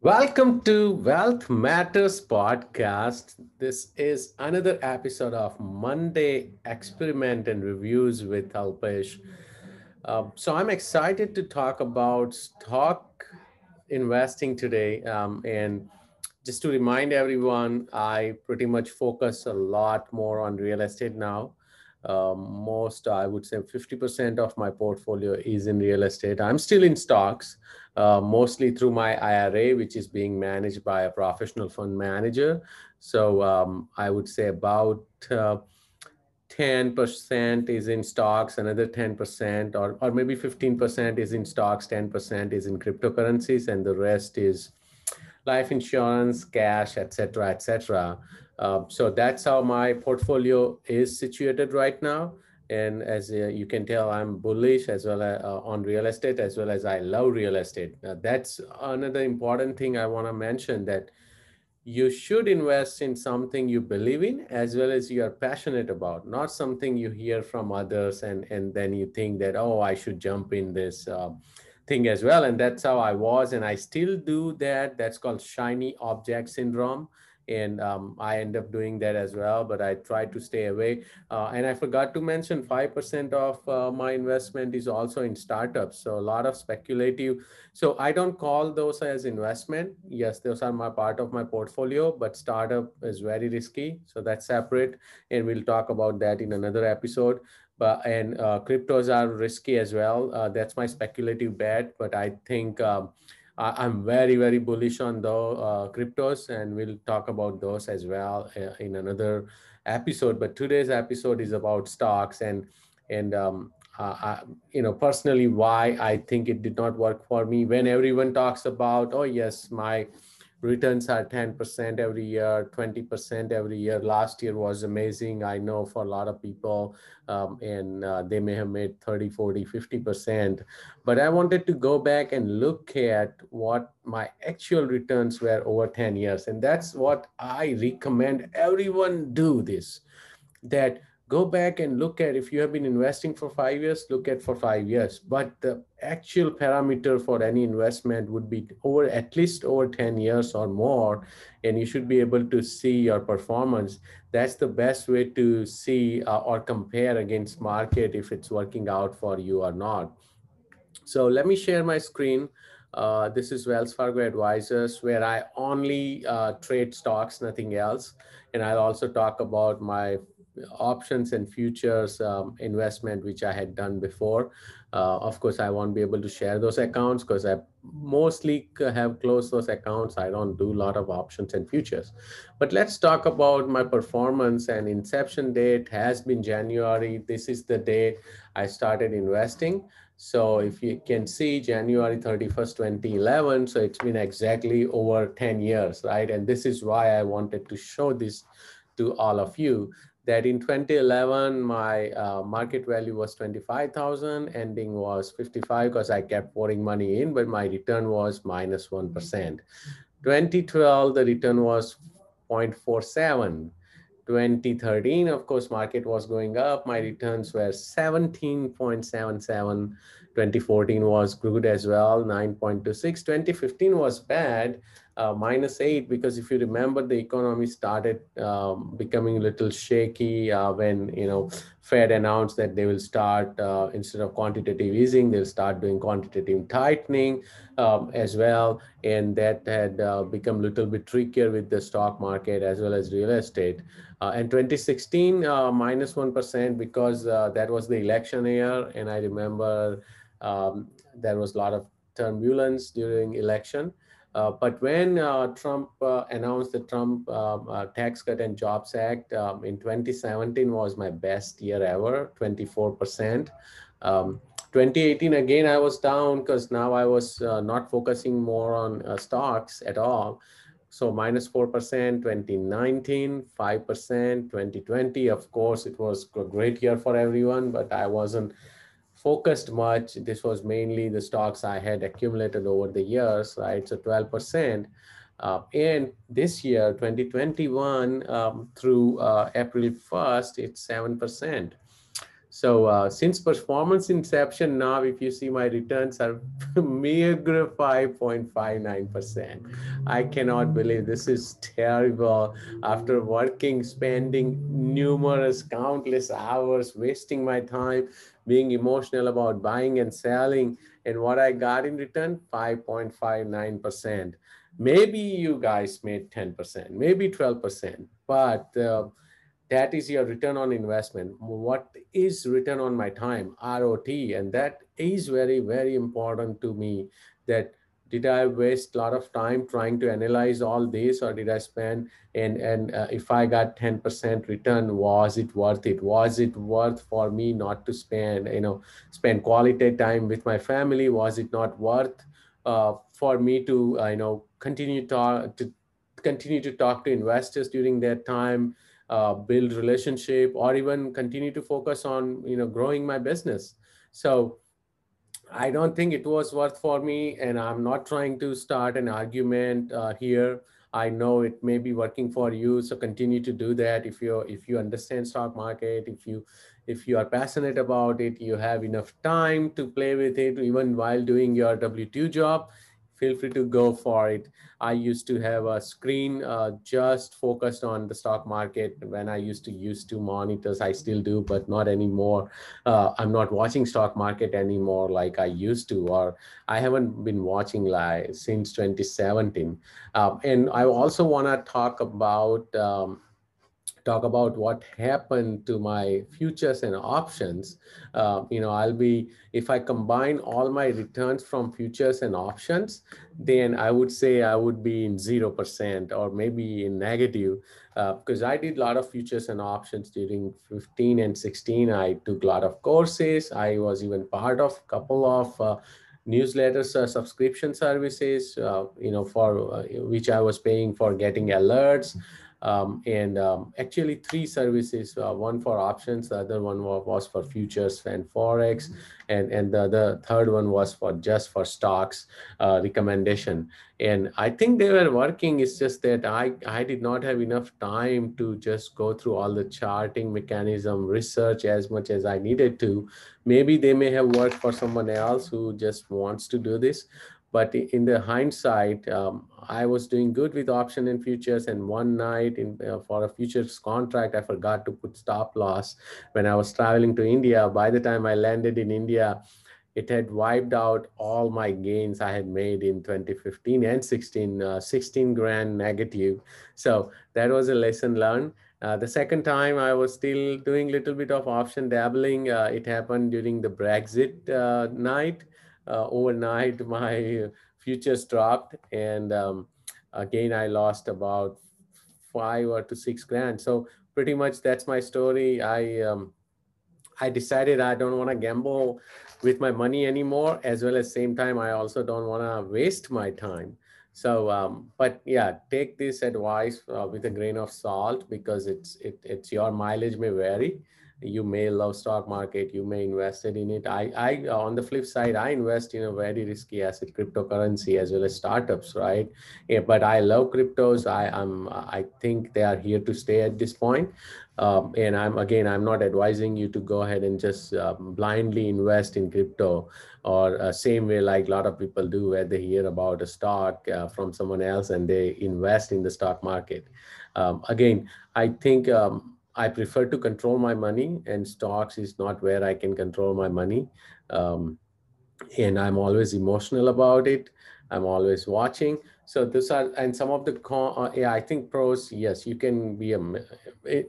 Welcome to Wealth Matters Podcast. This is another episode of Monday Experiment and Reviews with Alpesh. Uh, so I'm excited to talk about stock investing today. Um, and just to remind everyone, I pretty much focus a lot more on real estate now. Um, most, I would say 50% of my portfolio is in real estate. I'm still in stocks, uh, mostly through my IRA, which is being managed by a professional fund manager. So um, I would say about uh, 10% is in stocks, another 10% or, or maybe 15% is in stocks, 10% is in cryptocurrencies, and the rest is life insurance, cash, etc., etc. Uh, so that's how my portfolio is situated right now. And as uh, you can tell, I'm bullish as well as, uh, on real estate, as well as I love real estate. that's another important thing I want to mention that you should invest in something you believe in as well as you are passionate about, not something you hear from others and, and then you think that, oh, I should jump in this uh, thing as well. And that's how I was. And I still do that. That's called shiny object syndrome and um, I end up doing that as well. But I try to stay away. Uh, and I forgot to mention, five percent of uh, my investment is also in startups. So a lot of speculative. So I don't call those as investment. Yes, those are my part of my portfolio, but startup is very risky. So that's separate, and we'll talk about that in another episode. But and uh, cryptos are risky as well. Uh, that's my speculative bet, but I think. Um, I'm very, very bullish on the uh, cryptos, and we'll talk about those as well uh, in another episode. But today's episode is about stocks and and um, uh, I, you know personally why I think it did not work for me. When everyone talks about, oh yes, my returns are 10% every year 20% every year. Last year was amazing. I know for a lot of people um, and uh, they may have made 30 40 50% but i wanted to go back and look at what my actual returns were over 10 years. And that's what i recommend everyone do this that go back and look at if you have been investing for five years look at for five years. But the actual parameter for any investment would be over at least over 10 years or more and you should be able to see your performance. That's the best way to see uh, or compare against market if it's working out for you or not. So let me share my screen. Uh, this is Wells Fargo Advisors, where I only uh, trade stocks, nothing else. And I'll also talk about my options and futures um, investment, which I had done before. Uh, of course, I won't be able to share those accounts because I mostly have closed those accounts. I don't do a lot of options and futures. But let's talk about my performance and inception date has been January. This is the day I started investing. So if you can see January 31st, 2011, so it's been exactly over 10 years, right? And this is why I wanted to show this to all of you that in 2011, my uh, market value was 25,000, ending was 55 because I kept pouring money in, but my return was minus 1. 2012, the return was 0.47. 2013, of course, market was going up. My returns were 17.77. 2014 was good as well, 9.26. 2015 was bad, uh, minus eight, because if you remember, the economy started um, becoming a little shaky uh, when, you know, Fed announced that they will start, uh, instead of quantitative easing, they'll start doing quantitative tightening um, as well. And that had uh, become a little bit trickier with the stock market as well as real estate. Uh, and 2016, uh, minus 1 because that was the election year. And I remember um, there was a lot of turbulence during election. Uh, but when uh, Trump uh, announced the Trump um, uh, Tax Cut and Jobs Act um, in 2017 was my best year ever, 24%. Um, 2018 again I was down because now I was uh, not focusing more on uh, stocks at all. So minus 4% 2019, 5% 2020. Of course, it was a great year for everyone, but I wasn't focused much. This was mainly the stocks I had accumulated over the years, right? So 12%. Uh, and this year, 2021, um, through uh, April 1st, it's 7%. So uh, since performance inception now, if you see my returns are meager 5.59%. I cannot believe this is terrible. After working, spending numerous, countless hours, wasting my time, being emotional about buying and selling, and what I got in return, 5.59%. Maybe you guys made 10%, maybe 12%, but uh, that is your return on investment. What is return on my time? Rot and that is very very important to me that did i waste a lot of time trying to analyze all this or did i spend and and uh, if i got 10% return was it worth it? Was it worth for me not to spend you know spend quality time with my family? Was it not worth uh, for me to uh, you know continue to, to continue to talk to investors during that time uh, build relationship or even continue to focus on you know growing my business. So i don't think it was worth for me and i'm not trying to start an argument uh, here. I know it may be working for you so continue to do that. If you if you understand stock market if you if you are passionate about it you have enough time to play with it even while doing your w2 job feel free to go for it. I used to have a screen uh, just focused on the stock market when I used to use two monitors. I still do, but not anymore. Uh, I'm not watching stock market anymore like I used to, or I haven't been watching like since 2017. Um, and I also want to talk about um, talk about what happened to my futures and options, uh, you know, I'll be, if I combine all my returns from futures and options, then I would say I would be in 0% or maybe in negative uh, because I did a lot of futures and options during 15 and 16. I took a lot of courses. I was even part of a couple of uh, newsletters uh, subscription services uh, you know for uh, which i was paying for getting alerts um, and um, actually three services, uh, one for options, the other one was for futures and Forex, and, and the, the third one was for just for stocks uh, recommendation. And I think they were working, it's just that I, I did not have enough time to just go through all the charting mechanism, research as much as I needed to. Maybe they may have worked for someone else who just wants to do this, but in the hindsight, um, I was doing good with option and futures. And one night in, uh, for a futures contract, I forgot to put stop loss when I was traveling to India. By the time I landed in India, it had wiped out all my gains I had made in 2015 and 16, uh, 16 grand negative. So that was a lesson learned. Uh, the second time I was still doing little bit of option dabbling. Uh, it happened during the Brexit uh, night overnight my futures dropped and um, again i lost about five or to six grand. So pretty much that's my story. I um, i decided i don't want to gamble with my money anymore as well as same time i also don't want to waste my time. So um, but yeah take this advice uh, with a grain of salt because it's it, it's your mileage may vary you may love stock market you may invested in it. I i on the flip side i invest in a very risky asset cryptocurrency as well as startups right? Yeah, but i love cryptos. I am i think they are here to stay at this point. Um, and i'm again i'm not advising you to go ahead and just um, blindly invest in crypto or uh, same way like a lot of people do where they hear about a stock uh, from someone else and they invest in the stock market. Um, again i think um, I prefer to control my money, and stocks is not where I can control my money. Um, and I'm always emotional about it. I'm always watching. So these are and some of the con, uh, yeah, I think pros. Yes, you can be a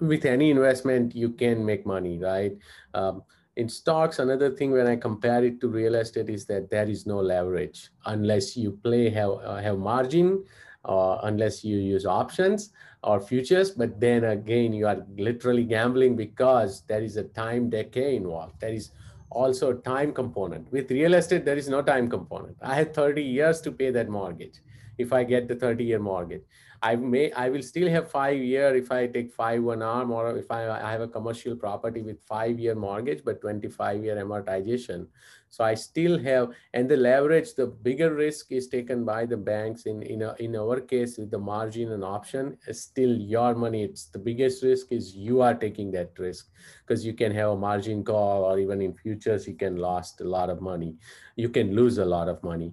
with any investment you can make money, right? Um, in stocks, another thing when I compare it to real estate is that there is no leverage unless you play have uh, have margin, uh, unless you use options or futures, but then again, you are literally gambling because there is a time decay involved. There is also a time component. With real estate, there is no time component. I had 30 years to pay that mortgage if I get the 30 year mortgage. I may I will still have five year if I take five one arm or if I, I have a commercial property with five year mortgage but 25 year amortization. So I still have and the leverage, the bigger risk is taken by the banks in in, a, in our case with the margin and option is still your money. It's the biggest risk is you are taking that risk because you can have a margin call or even in futures you can lost a lot of money. You can lose a lot of money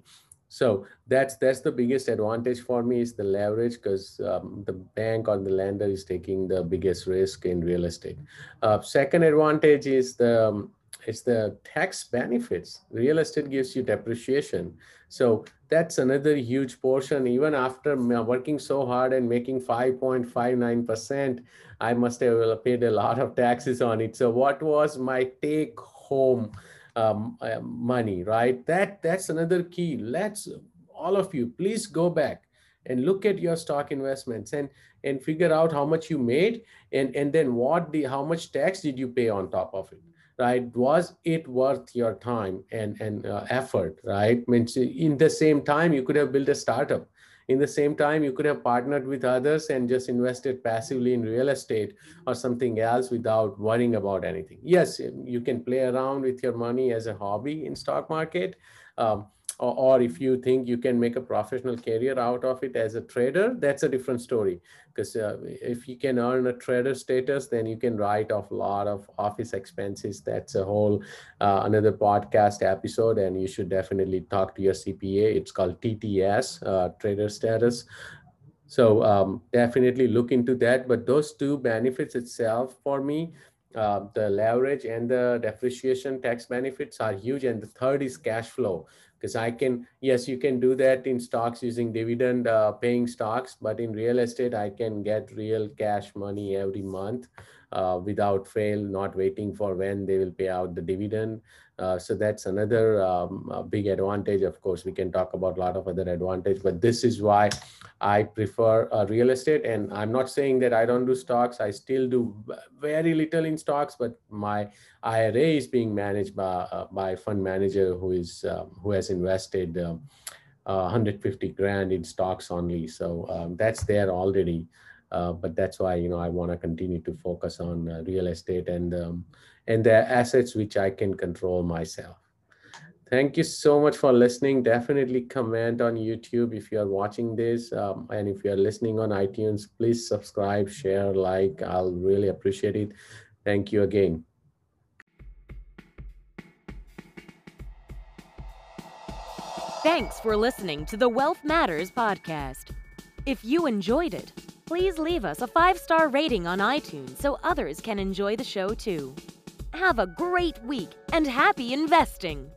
so that's that's the biggest advantage for me is the leverage because um, the bank or the lender is taking the biggest risk in real estate. Uh, second advantage is the um, it's the tax benefits. Real estate gives you depreciation. So that's another huge portion. Even after working so hard and making 5.59% i must have paid a lot of taxes on it. So what was my take home um, uh, money, right? That that's another key. Let's all of you please go back and look at your stock investments and and figure out how much you made and and then what the how much tax did you pay on top of it right was it worth your time and and uh, effort right means in the same time you could have built a startup in the same time you could have partnered with others and just invested passively in real estate or something else without worrying about anything. Yes you can play around with your money as a hobby in stock market um, or, or if you think you can make a professional career out of it as a trader that's a different story because uh, if you can earn a trader status then you can write off a lot of office expenses. That's a whole uh, another podcast episode and you should definitely talk to your cpa it's called tts uh, trader status. So um, definitely look into that. But those two benefits itself for me uh, the leverage and the depreciation tax benefits are huge. And the third is cash flow because I can, yes, you can do that in stocks using dividend uh, paying stocks, but in real estate, I can get real cash money every month uh, without fail, not waiting for when they will pay out the dividend. Uh, so that's another um, big advantage. Of course, we can talk about a lot of other advantage, but this is why I prefer uh, real estate. And I'm not saying that I don't do stocks. I still do very little in stocks, but my IRA is being managed by uh, by a fund manager who is um, who has invested. Um, 150 grand in stocks only. So um, that's there already. Uh, but that's why you know I want to continue to focus on uh, real estate and um, and the assets which I can control myself. Thank you so much for listening. Definitely comment on YouTube if you are watching this, um, and if you are listening on iTunes, please subscribe, share, like. I'll really appreciate it. Thank you again. Thanks for listening to the Wealth Matters podcast. If you enjoyed it please leave us a five star rating on iTunes so others can enjoy the show too. Have a great week and happy investing!